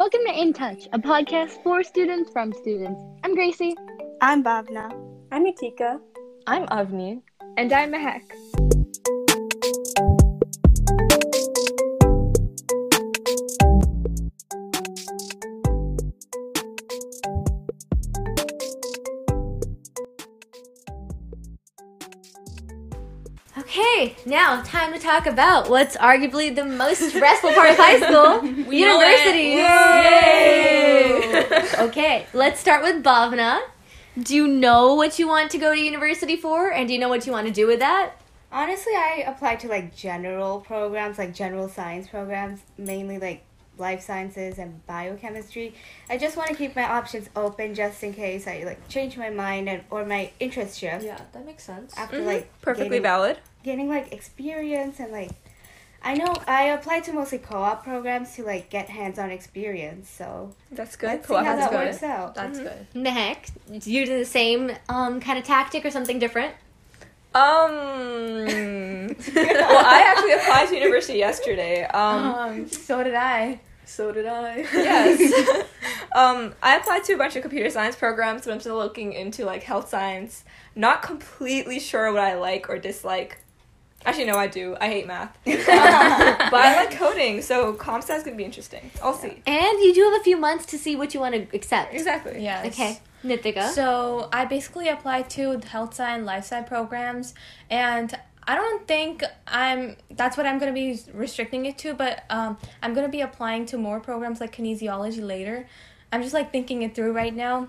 Welcome to In Touch, a podcast for students from students. I'm Gracie. I'm Bhavna. I'm Atika. I'm Avni. And I'm Mahek. Now time to talk about what's arguably the most stressful part of high school university. Yay! okay, let's start with Bhavna. Do you know what you want to go to university for? And do you know what you want to do with that? Honestly, I applied to like general programs, like general science programs, mainly like life sciences and biochemistry. I just want to keep my options open just in case I like change my mind and or my interest shift Yeah, that makes sense. after Mhm. like perfectly gaining, valid. Gaining like experience and like I know I applied to mostly co-op programs to like get hands-on experience. So That's good. let's see Cool. how That's that good. works out. That's Mhm. good. The? Do you do the same um, kind of tactic or something different? Um. well, I actually applied to university yesterday. Um. Um, so did I. So did I. Yes. um, I applied to a bunch of computer science programs, but I'm still looking into like health science. Not completely sure what I like or dislike. Actually, no, I do. I hate math. Um, but I like coding, so comp science gonna be interesting. I'll see. And you do have a few months to see what you want to accept. Exactly. Yes. Okay, Nithika. So I basically applied to health science, and life science programs, and I don't think I'm. That's what I'm gonna be restricting it to. But um, I'm gonna be applying to more programs like kinesiology later. I'm just like thinking it through right now.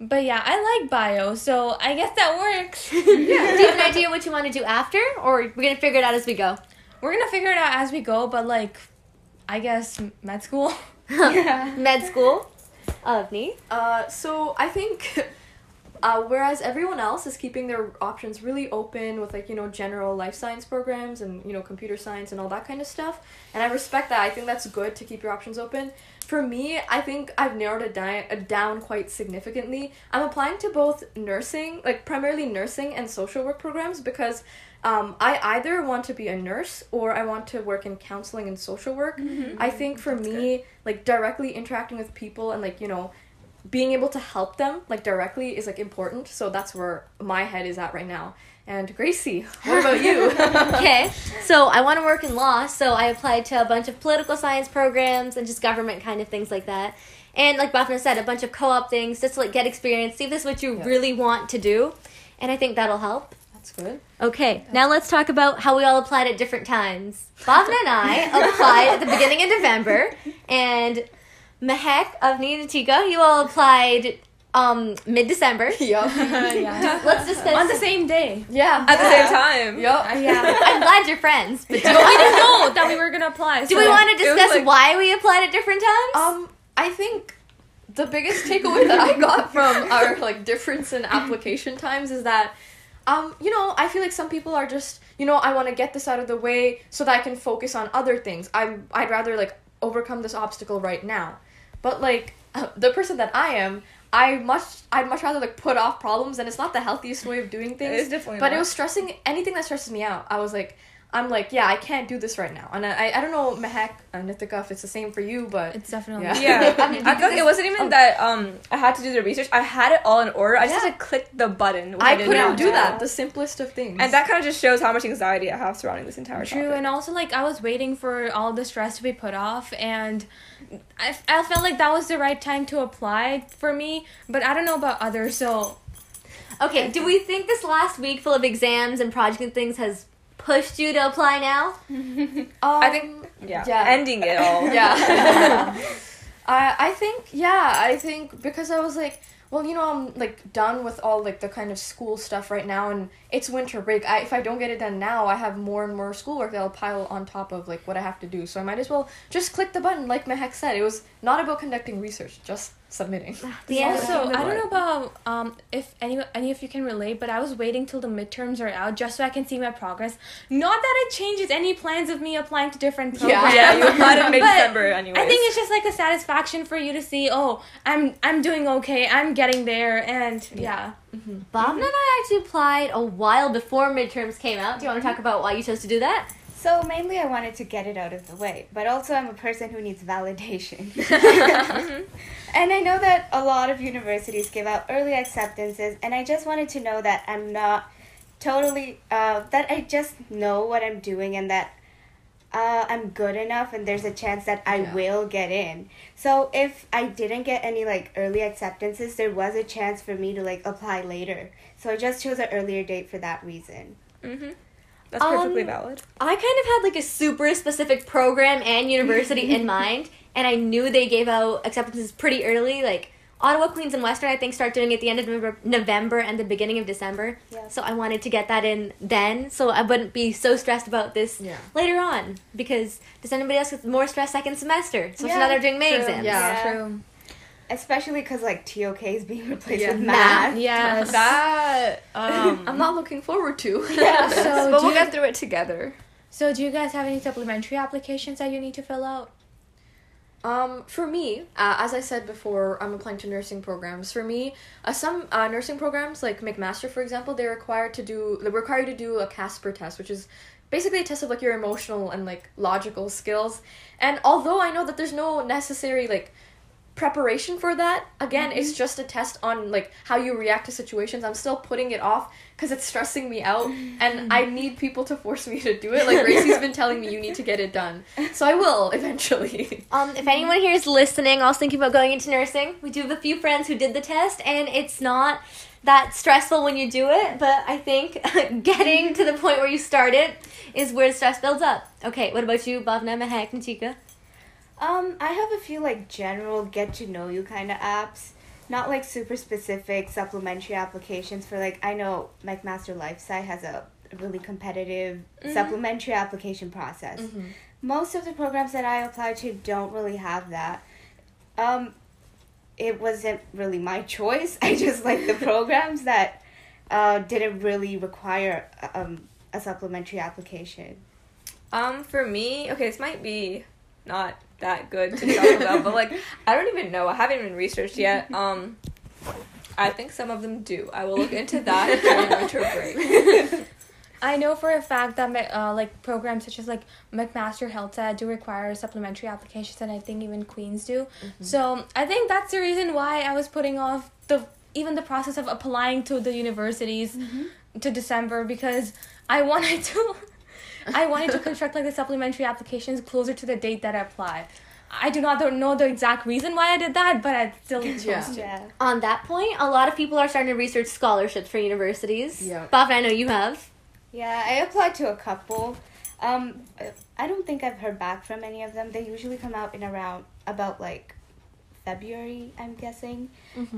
But yeah, I like bio, so I guess that works. do you have an idea what you want to do after? Or we're going to figure it out as we go? We're gonna figure it out as we go, but like, I guess med school. Med school? Avni? Uh, so I think, uh, whereas everyone else is keeping their options really open with like you know general life science programs and you know computer science and all that kind of stuff, and I respect that. I think that's good to keep your options open. For me, I think I've narrowed it down, uh, down quite significantly. I'm applying to both nursing, like primarily nursing and social work programs because um, I either want to be a nurse or I want to work in counseling and social work. I think for me, like directly interacting with people and like, you know, being able to help them like directly is like important. So that's where my head is at right now. And Gracie, what about you? okay, so I want to work in law, so I applied to a bunch of political science programs and just government kind of things like that. And like Bhavna said, a bunch of co-op things just to like get experience, see if this is what you Yeah. really want to do. And I think that'll help. That's good. Okay, now let's talk about how we all applied at different times. Bhavna and I applied at the beginning of November, and Mehek of Nina Tika, you all applied um mid-December. Yup. yeah. Let's discuss On the same day. Yeah. At the same time. Yup. Uh, yeah. I'm glad you're friends, but do, but we didn't know that we were gonna apply. do so- we want to discuss like- why we applied at different times? Um, I think the biggest takeaway that I got from our like difference in application times is that, um, you know, I feel like some people are just, you know, I want to get this out of the way so that I can focus on other things. I'm, I'd rather like overcome this obstacle right now, but like the person that I am. I much I'd much rather like put off problems and it's not the healthiest way of doing things. It is definitely But it was stressing anything that stresses me out. I was like I'm like, yeah, I can't do this right now. And I I don't know Mehak and Nithika if it's the same for you, but It's definitely. Yeah. Yeah, I mean, I feel like it wasn't even Oh. that um I had to do the research. I had it all in order. I just had to click the button. which I couldn't not do that. The simplest of things. and that kind of just shows how much anxiety I have surrounding this entire True, topic. and also like I was waiting for all the stress to be put off, and I, I felt like that was the right time to apply for me. But I don't know about others, so okay, do we think this last week full of exams and project and things has pushed you to apply now? um, I think yeah, yeah. ending it all. yeah. I I think yeah, I think because I was like, well, you know, I'm like done with all like the kind of school stuff right now, and it's winter break. I if I don't get it done now, I have more and more schoolwork that'll pile on top of like what I have to do. So I might as well just click the button, like Mehek said. It was not about conducting research, just submitting. The also. I don't know about um if any any of you can relate, but I was waiting till the midterms are out just so I can see my progress. Not that it changes any plans of me applying to different Yeah. programs. yeah, you applied in mid-December anyways. I think it's just like a satisfaction for you to see, oh, I'm I'm doing okay, I'm getting there, and yeah. Bhavna and I actually applied a while before midterms came out. Do you want to mm-hmm. talk about why you chose to do that? So mainly I wanted to get it out of the way, but also I'm a person who needs validation. and I know that a lot of universities give out early acceptances, and I just wanted to know that I'm not totally, uh, that I just know what I'm doing and that uh, I'm good enough and there's a chance that I Yeah. will get in. So if I didn't get any like early acceptances, there was a chance for me to like apply later. So I just chose an earlier date for that reason. Mm-hmm. That's perfectly Um, valid. I kind of had like a super specific program and university in mind, and I knew they gave out acceptances pretty early. Like Ottawa, Queens, and Western, I think, start doing it at the end of November, November and the beginning of December. Yeah. So I wanted to get that in then, so I wouldn't be so stressed about this Yeah. later on. Because does anybody else get more stress second semester? Especially Yeah, now they're doing May true. exams. Yeah. Yeah. True. Especially because like TOK is being replaced Yeah. with Math. math. Yes. That um, I'm not looking forward to. Yeah. So but we'll you- get through it together. So, do you guys have any supplementary applications that you need to fill out? Um, for me, uh, as I said before, I'm applying to nursing programs. For me, uh, some uh, nursing programs like McMaster, for example, they're required to do they require you to do a Casper test, which is basically a test of like your emotional and like logical skills. And although I know that there's no necessary like preparation for that, again, it's just a test on like how you react to situations. I'm still putting it off because it's stressing me out, and I need people to force me to do it. Like Gracie's been telling me, you need to get it done, so I will eventually. Um, if anyone here is listening, i was thinking about going into nursing, we do have a few friends who did the test, and it's not that stressful when you do it. But I think getting to the point where you start it is where the stress builds up. Okay, what about you, Bhavna, Mahek, and Chika? Um, I have a few like general get to know you kind of apps, not like super specific supplementary applications for like I know McMaster Life Sci has a really competitive supplementary application process. Most of the programs that I apply to don't really have that. Um, it wasn't really my choice. I just like the programs that uh, didn't really require um, a supplementary application. Um, for me, okay, this might be not that good to talk about, but like I don't even know. I haven't even researched yet. Um, I think some of them do. I will look into that during winter break. I know for a fact that uh, like programs such as like McMaster Health do require supplementary applications, and I think even Queens do. So I think that's the reason why I was putting off the even the process of applying to the universities to December because I wanted to I wanted to construct like the supplementary applications closer to the date that I apply. I do not know the exact reason why I did that, but I still chose Yeah. to. Yeah. On that point, a lot of people are starting to research scholarships for universities. Yeah. Bhavna, I know you have. Yeah, I applied to a couple. Um, I don't think I've heard back from any of them. They usually come out in around about like February, I'm guessing.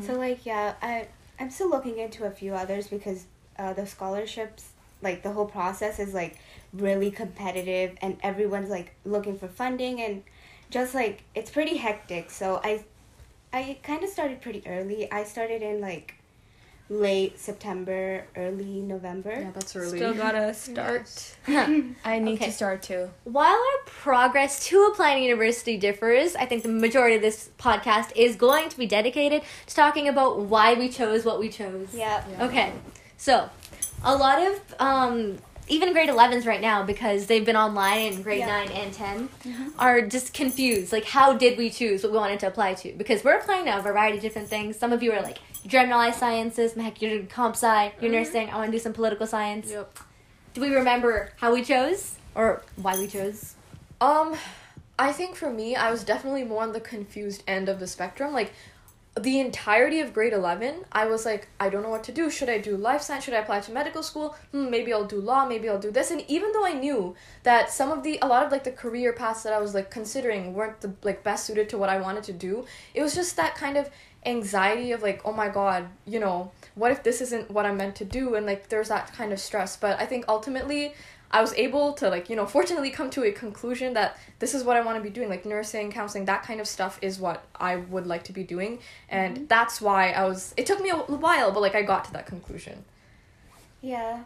So like yeah, I I'm still looking into a few others because uh, the scholarships, like the whole process is like really competitive and everyone's like looking for funding and just like it's pretty hectic. So I I kind of started pretty early. I started in like late September, early November. Yeah, that's early. Still gotta start. I need Okay. to start too. While our progress to applying to university differs, I think the majority of this podcast is going to be dedicated to talking about why we chose what we chose. Yeah. Okay, so a lot of um, even grade 11s right now because they've been online in grade Yeah. 9 and 10 are just confused. Like how did we choose what we wanted to apply to? Because we're applying to a variety of different things. Some of you are like generalized sciences heck you're doing comp sci you're nursing i want to do some political science. Yep. do we remember how we chose or why we chose? Um, I think for me, I was definitely more on the confused end of the spectrum. Like, the entirety of grade 11, I was like, I don't know what to do. Should I do life science? Should I apply to medical school? Hmm, maybe I'll do law. Maybe I'll do this. And even though I knew that some of the, a lot of like the career paths that I was like considering weren't the like best suited to what I wanted to do, it was just that kind of anxiety of like, oh my god, you know, what if this isn't what I'm meant to do? And like, there's that kind of stress. But I think ultimately, I was able to like you know fortunately come to a conclusion that this is what I want to be doing like nursing counseling that kind of stuff is what I would like to be doing. And mm-hmm. that's why I was it took me a while but like I got to that conclusion. Yeah.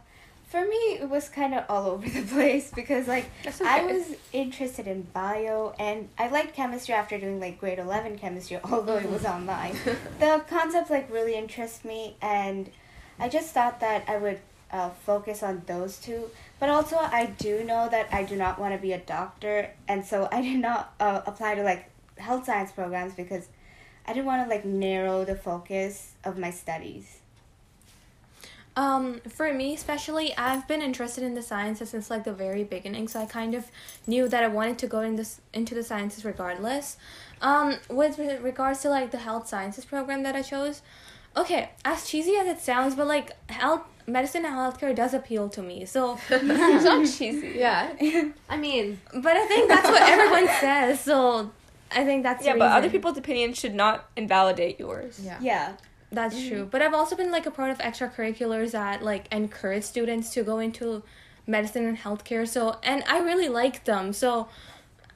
For me, it was kind of all over the place because, like, That's I was interested in bio and I liked chemistry after doing, like, grade 11 chemistry, although it was mm-hmm. online. the concepts, like, really interest me, and I just thought that I would uh, focus on those two. But also, I do know that I do not want to be a doctor, and so I did not uh, apply to like health science programs because I didn't want to like narrow the focus of my studies. Um, for me especially, I've been interested in the sciences since like the very beginning, so I kind of knew that I wanted to go in this into the sciences regardless. Um, with re- regards to like the health sciences program that I chose, okay, as cheesy as it sounds, but like health medicine and healthcare does appeal to me. So, it's not cheesy. Yeah. I mean, but I think that's what everyone says. So, I think that's Yeah, the but other people's opinions should not invalidate yours. Yeah. Yeah. That's mm-hmm. true. But I've also been like a part of extracurriculars that like encourage students to go into medicine and healthcare. So and I really like them. So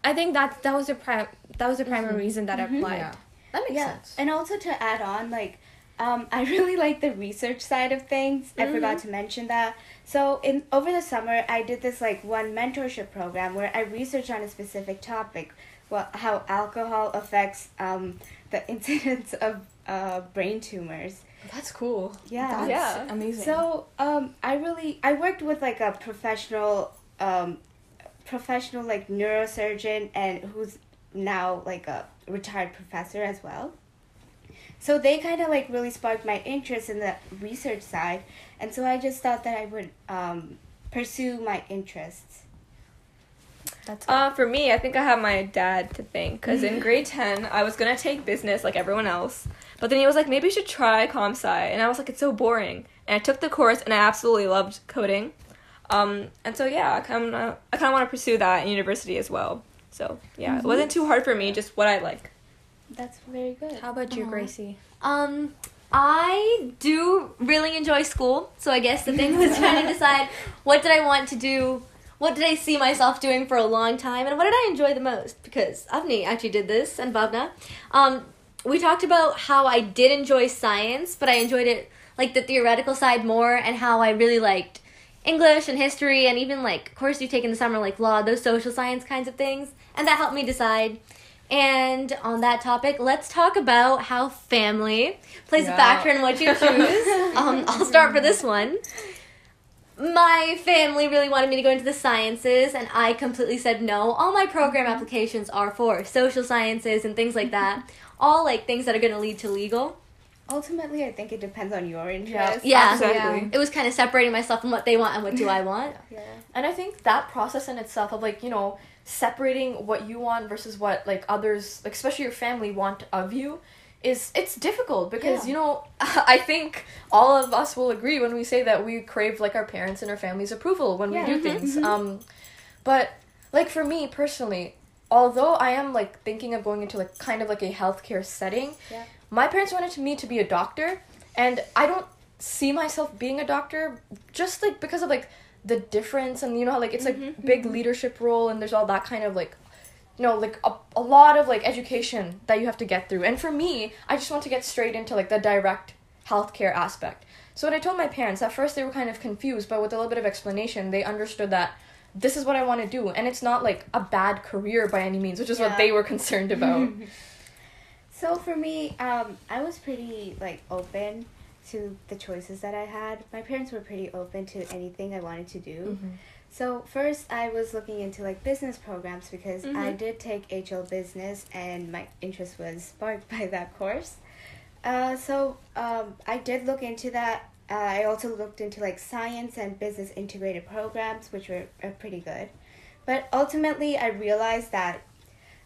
I think that that was the pri- that was the primary mm-hmm. reason that I mm-hmm. applied. Yeah. That makes yeah. sense. And also to add on, like, um, I really like the research side of things. I forgot to mention that. So in over the summer, I did this like one mentorship program where I researched on a specific topic, well, how alcohol affects um, the incidence of uh, brain tumors. That's cool. Yeah. That's Yeah. amazing. So um, I really I worked with like a professional um, professional like neurosurgeon and who's now like a retired professor as well. So they kind of like really sparked my interest in the research side, and so I just thought that I would um, pursue my interests. that's Uh, for me, I think I have my dad to thank because in grade 10, I was gonna take business like everyone else, but then he was like, maybe you should try comp sci, and I was like, it's so boring. And I took the course, and I absolutely loved coding. Um, and so yeah, I kind of I kind of want to pursue that in university as well. So yeah, it wasn't too hard for me, just what I like. That's very good. How about you, Aw. Gracie? um, I do really enjoy school, so I guess the thing was trying to decide what did I want to do, what did I see myself doing for a long time, and what did I enjoy the most? Because Avni actually did this, and Bhavna. Um, we talked about how I did enjoy science, but I enjoyed it like the theoretical side more, and how I really liked English and history, and even like course you take in the summer, like law, those social science kinds of things, and that helped me decide. And on that topic, let's talk about how family plays a factor in what you choose. um, I'll start for this one. My family really wanted me to go into the sciences, and I completely said no. All my program applications are for social sciences and things like that. All like things that are going to lead to legal. Ultimately, I think it depends on your interest. Yeah. Exactly. It was kind of separating myself from what they want and what do I want. Yeah. And I think that process in itself of like, you know, separating what you want versus what like others, like especially your family want of you is it's difficult because Yeah. you know I think all of us will agree when we say that we crave like our parents and our family's approval when Yeah. we do things. Um but like for me personally, although I am like thinking of going into like kind of like a healthcare setting, Yeah. my parents wanted me to be a doctor and I don't see myself being a doctor just like because of like the difference and you know like it's like big leadership role and there's all that kind of like you know like a, a lot of like education that you have to get through. And for me i just want to get straight into like the direct healthcare aspect. So when i told my parents at first they were kind of confused but with a little bit of explanation they understood that this is what i want to do. And it's not like a bad career by any means which is Yeah. what they were concerned about. So for me, um, I was pretty like open to the choices that I had. My parents were pretty open to anything I wanted to do. So first, I was looking into like business programs because I did take HL business, and my interest was sparked by that course. Uh, so um, I did look into that. Uh, I also looked into like science and business integrated programs, which were are pretty good. But ultimately, I realized that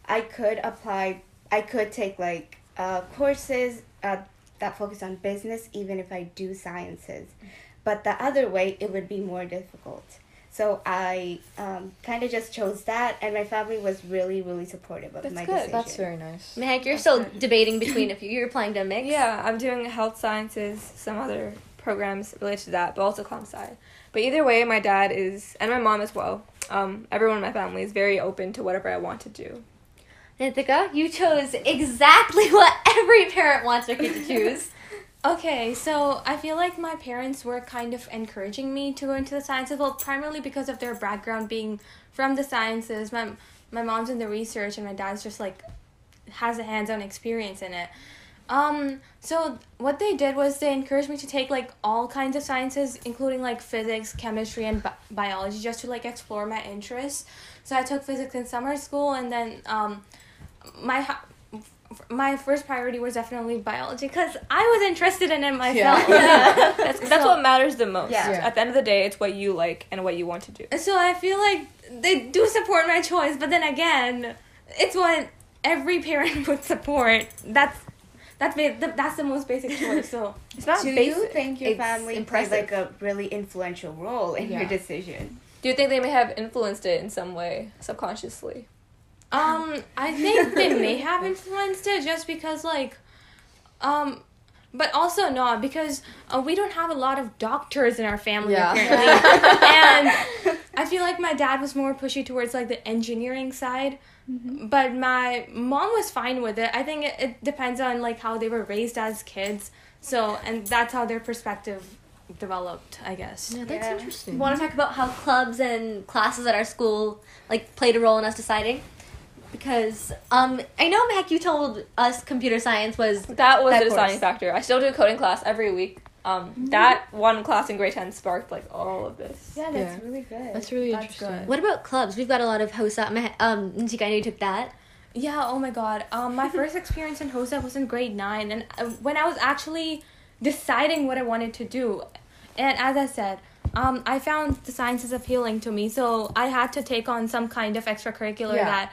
I could apply. I could take like uh, courses uh, that focus on business, even if I do sciences. But the other way, it would be more difficult. So I um, kind of just chose that, and my family was really, really supportive of that's my good decision. that's very nice Mehak, you're still debating between if you- you're applying to a mix. Yeah, I'm doing health sciences, some other programs related to that, but also comp sci. But either way, my dad is, and my mom as well. Um, everyone in my family is very open to whatever I want to do. Nithika, you chose exactly what every parent wants their kid to choose. Okay, so I feel like my parents were kind of encouraging me to go into the sciences. Well, primarily because of their background being from the sciences. My my mom's in the research, and my dad's just like has a hands-on experience in it. Um, so what they did was they encouraged me to take like all kinds of sciences, including like physics, chemistry, and bi- biology, just to like explore my interests. So I took physics in summer school, and then um, my my first priority was definitely biology because I was interested in it myself. That's, that's what matters the most. Yeah. At the end of the day, it's what you like and what you want to do. So I feel like they do support my choice, but then again, it's what every parent would support. That's that's ba- that's the most basic choice. So It's not Do you think your It's family impressive. played like a really influential role in Yeah. your decision? Do you think they may have influenced it in some way subconsciously? Um, I think they may have influenced it just because like, um. But also not because uh, we don't have a lot of doctors in our family Yeah. apparently, and I feel like my dad was more pushy towards like the engineering side, but my mom was fine with it. I think it, it depends on like how they were raised as kids. So and that's how their perspective developed, I guess. Yeah, that's Yeah. interesting. Want to talk about how clubs and classes at our school like played a role in us deciding? Because um, I know Mac, you told us computer science was That was That the deciding factor. I still do coding class every week. Um, That one class in grade 10 sparked like all of this. Yeah, that's really good. That's really That's interesting. good. What about clubs? We've got a lot of HOSA. Ma- Um, Nithika, I know you took that. Yeah, oh my god. Um, my first experience in HOSA was in grade 9, and uh, when I was actually deciding what I wanted to do. And as I said, um, I found the sciences appealing to me, so I had to take on some kind of extracurricular Yeah. that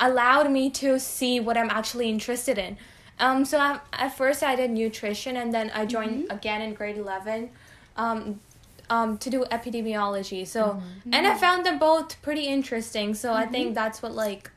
allowed me to see what I'm actually interested in. Um, so I, at first I did nutrition, and then I joined again in grade 11 um, um, to do epidemiology. So, and I found them both pretty interesting, so I think that's what, like,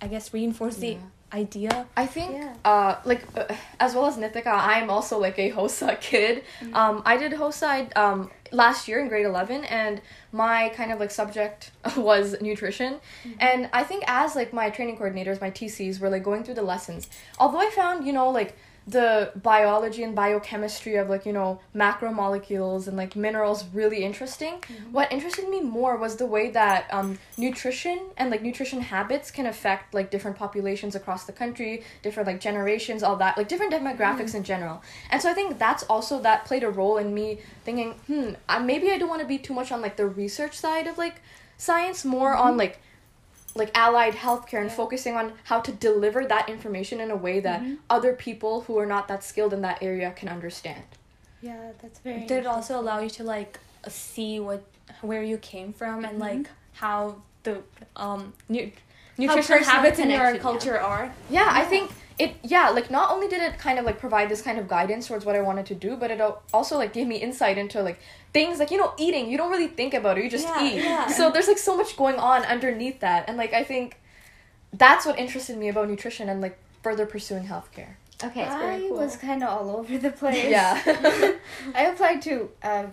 I guess reinforced the idea. I think, Yeah. uh, like, uh, as well as Nithika, I'm also like a HOSA kid. Um, I did HOSA um, last year in grade 11, and my kind of like subject was nutrition. Mm-hmm. And I think as like my training coordinators, my TCs were like going through the lessons, although I found, you know, like, the biology and biochemistry of like you know macromolecules and like minerals really interesting. What interested me more was the way that um, nutrition and like nutrition habits can affect like different populations across the country different like generations all that like different demographics in general. And so i think that's also that played a role in me thinking hmm I, maybe i don't want to be too much on like the research side of like science more on like like allied healthcare and focusing on how to deliver that information in a way that other people who are not that skilled in that area can understand. Yeah, that's very. Did it also allow you to like see what where you came from and like how the um nu- nutrition habits in your connection, yeah. culture are? Yeah, I think it yeah, like not only did it kind of like provide this kind of guidance towards what I wanted to do, but it also like gave me insight into like things like you know eating, you don't really think about it, you just Yeah, eat. yeah. So there's like so much going on underneath that and like I think that's what interested me about nutrition and like further pursuing healthcare. Okay. I was kind of all over the place. Yeah. I applied to, um,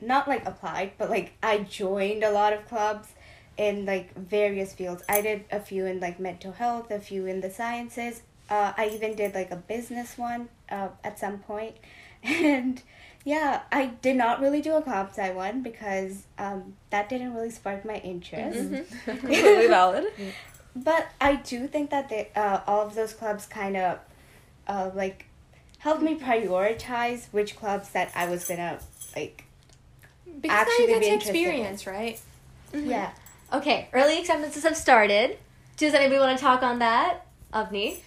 not like applied, but like I joined a lot of clubs in like various fields. I did a few in like mental health, a few in the sciences. Uh, I even did like a business one uh, at some point. And yeah, I did not really do a comp sci one because um, that didn't really spark my interest. Completely valid. But I do think that they, uh, all of those clubs kind of uh, like helped me prioritize which clubs that I was gonna like. Because Actually now you be get to interested in. experience, right? Yeah. Okay. Early acceptances have started. Does anybody want to talk on that? Avni?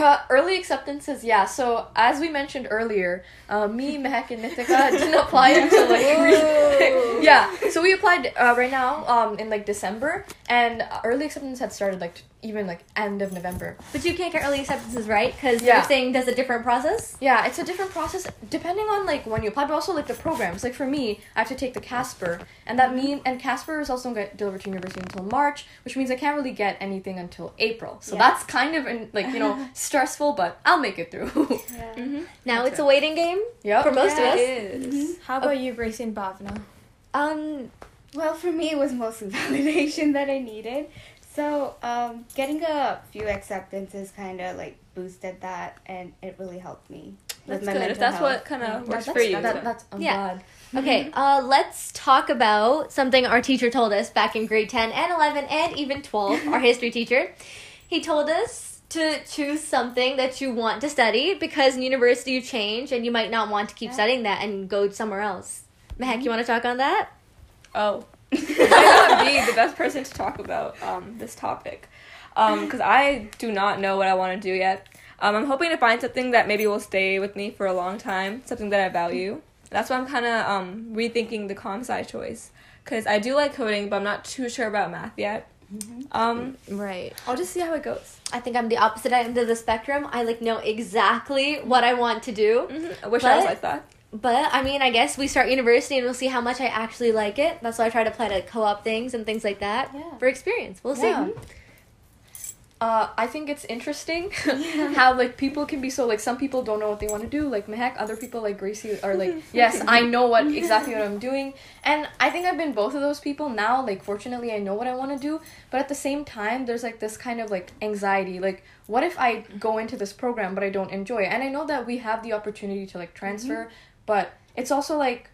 Uh, early acceptances, yeah. So as we mentioned earlier, uh, me, Mehak, and Nithika didn't apply until like yeah. So we applied uh, right now um, in like December, and early acceptance had started like even like end of November. But you can't get early acceptances, right? Because Yeah. you're saying there's a different process. Yeah, it's a different process depending on like when you apply, but also like the programs. Like for me, I have to take the Casper, and that mean and Casper is also going to deliver to university until March, which means I can't really get anything until April. So Yeah. that's kind of in, like you know stressful, but I'll make it through. Yeah. Now That's it's a waiting game yep. for most Yeah. of us. It is. How about you, Gracie and Bhavna? Um, Well, for me, it was mostly validation that I needed. So, um, getting a few acceptances kind of like boosted that, and it really helped me. with That's my good. If that's health. what kind of works That's, for you. that- that's I'm Yeah. glad. okay, uh, let's talk about something our teacher told us back in grade 10 and 11 and even 12, our history teacher. He told us to choose something that you want to study because in university you change and you might not want to keep studying that and go somewhere else. Mehek, you want to talk on that? Oh, I might not be the best person to talk about um, this topic because I do not know what I want to do yet. Um, I'm hoping to find something that maybe will stay with me for a long time, something that I value. That's why I'm kind of um, rethinking the com sci choice because I do like coding, but I'm not too sure about math yet. Um, Right. I'll just see how it goes. I think I'm the opposite end of the spectrum. I like know exactly what I want to do. I wish I was like that. But I mean, I guess we start university and we'll see how much I actually like it. That's why I try to apply to co-op things and things like that Yeah. for experience. We'll see. Yeah. Uh, I think it's interesting how like people can be so like some people don't know what they want to do like Mehek other people like Gracie are like yes I know what exactly what I'm doing and I think I've been both of those people now like fortunately I know what I want to do but at the same time there's like this kind of like anxiety like what if I go into this program but I don't enjoy it and I know that we have the opportunity to like transfer but it's also like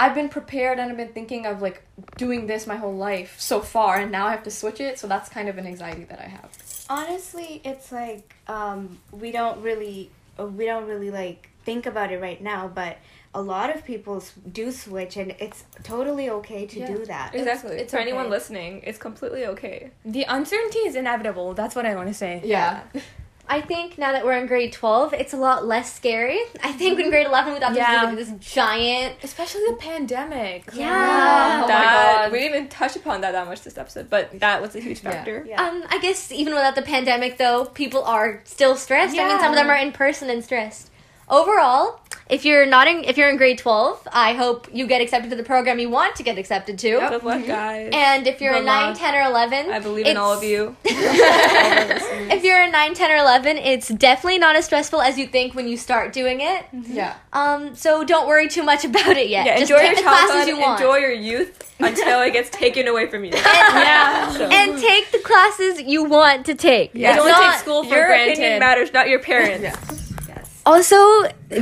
I've been prepared and I've been thinking of like doing this my whole life so far and now I have to switch it so that's kind of an anxiety that I have Honestly, it's like um, we don't really uh, we don't really like think about it right now, but a lot of people do switch, and it's totally okay to Yeah. do that. Exactly. it's For anyone listening, it's completely okay. The uncertainty is inevitable. That's what I want to say. Yeah. I think now that we're in grade 12, it's a lot less scary. I think in grade 11 we thought Yeah. this was like this giant. Especially the pandemic. Yeah. Oh my God. We didn't even touch upon that that much this episode, but that was a huge factor. Yeah. Um, I guess even without the pandemic, though, people are still stressed. I mean, some of them are in person and stressed. Overall, if you're not in, if you're in grade 12, I hope you get accepted to the program you want to get accepted to. Good luck, guys. And if you're Good in 9, luck. 10, or 11, I believe in all of it's- you. if you're in 9, 10, or 11, it's definitely not as stressful as you think when you start doing it. Yeah. Um, so don't worry too much about it yet. Yeah, Just enjoy take your the classes childhood, you want. enjoy your youth until it gets taken away from you. Yeah. So- and take the classes you want to take. Yeah. Don't not- take school for your granted. opinion matters, not your parents. yes. Also,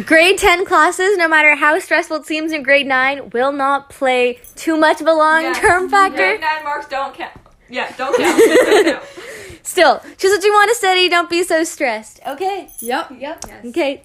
grade 10 classes, no matter how stressful it seems in grade 9, will not play too much of a long term factor. Grade nine marks don't count. Yeah, don't count. Don't count. Still, choose what you want to study, don't be so stressed. Okay. Yep. Yep. Okay.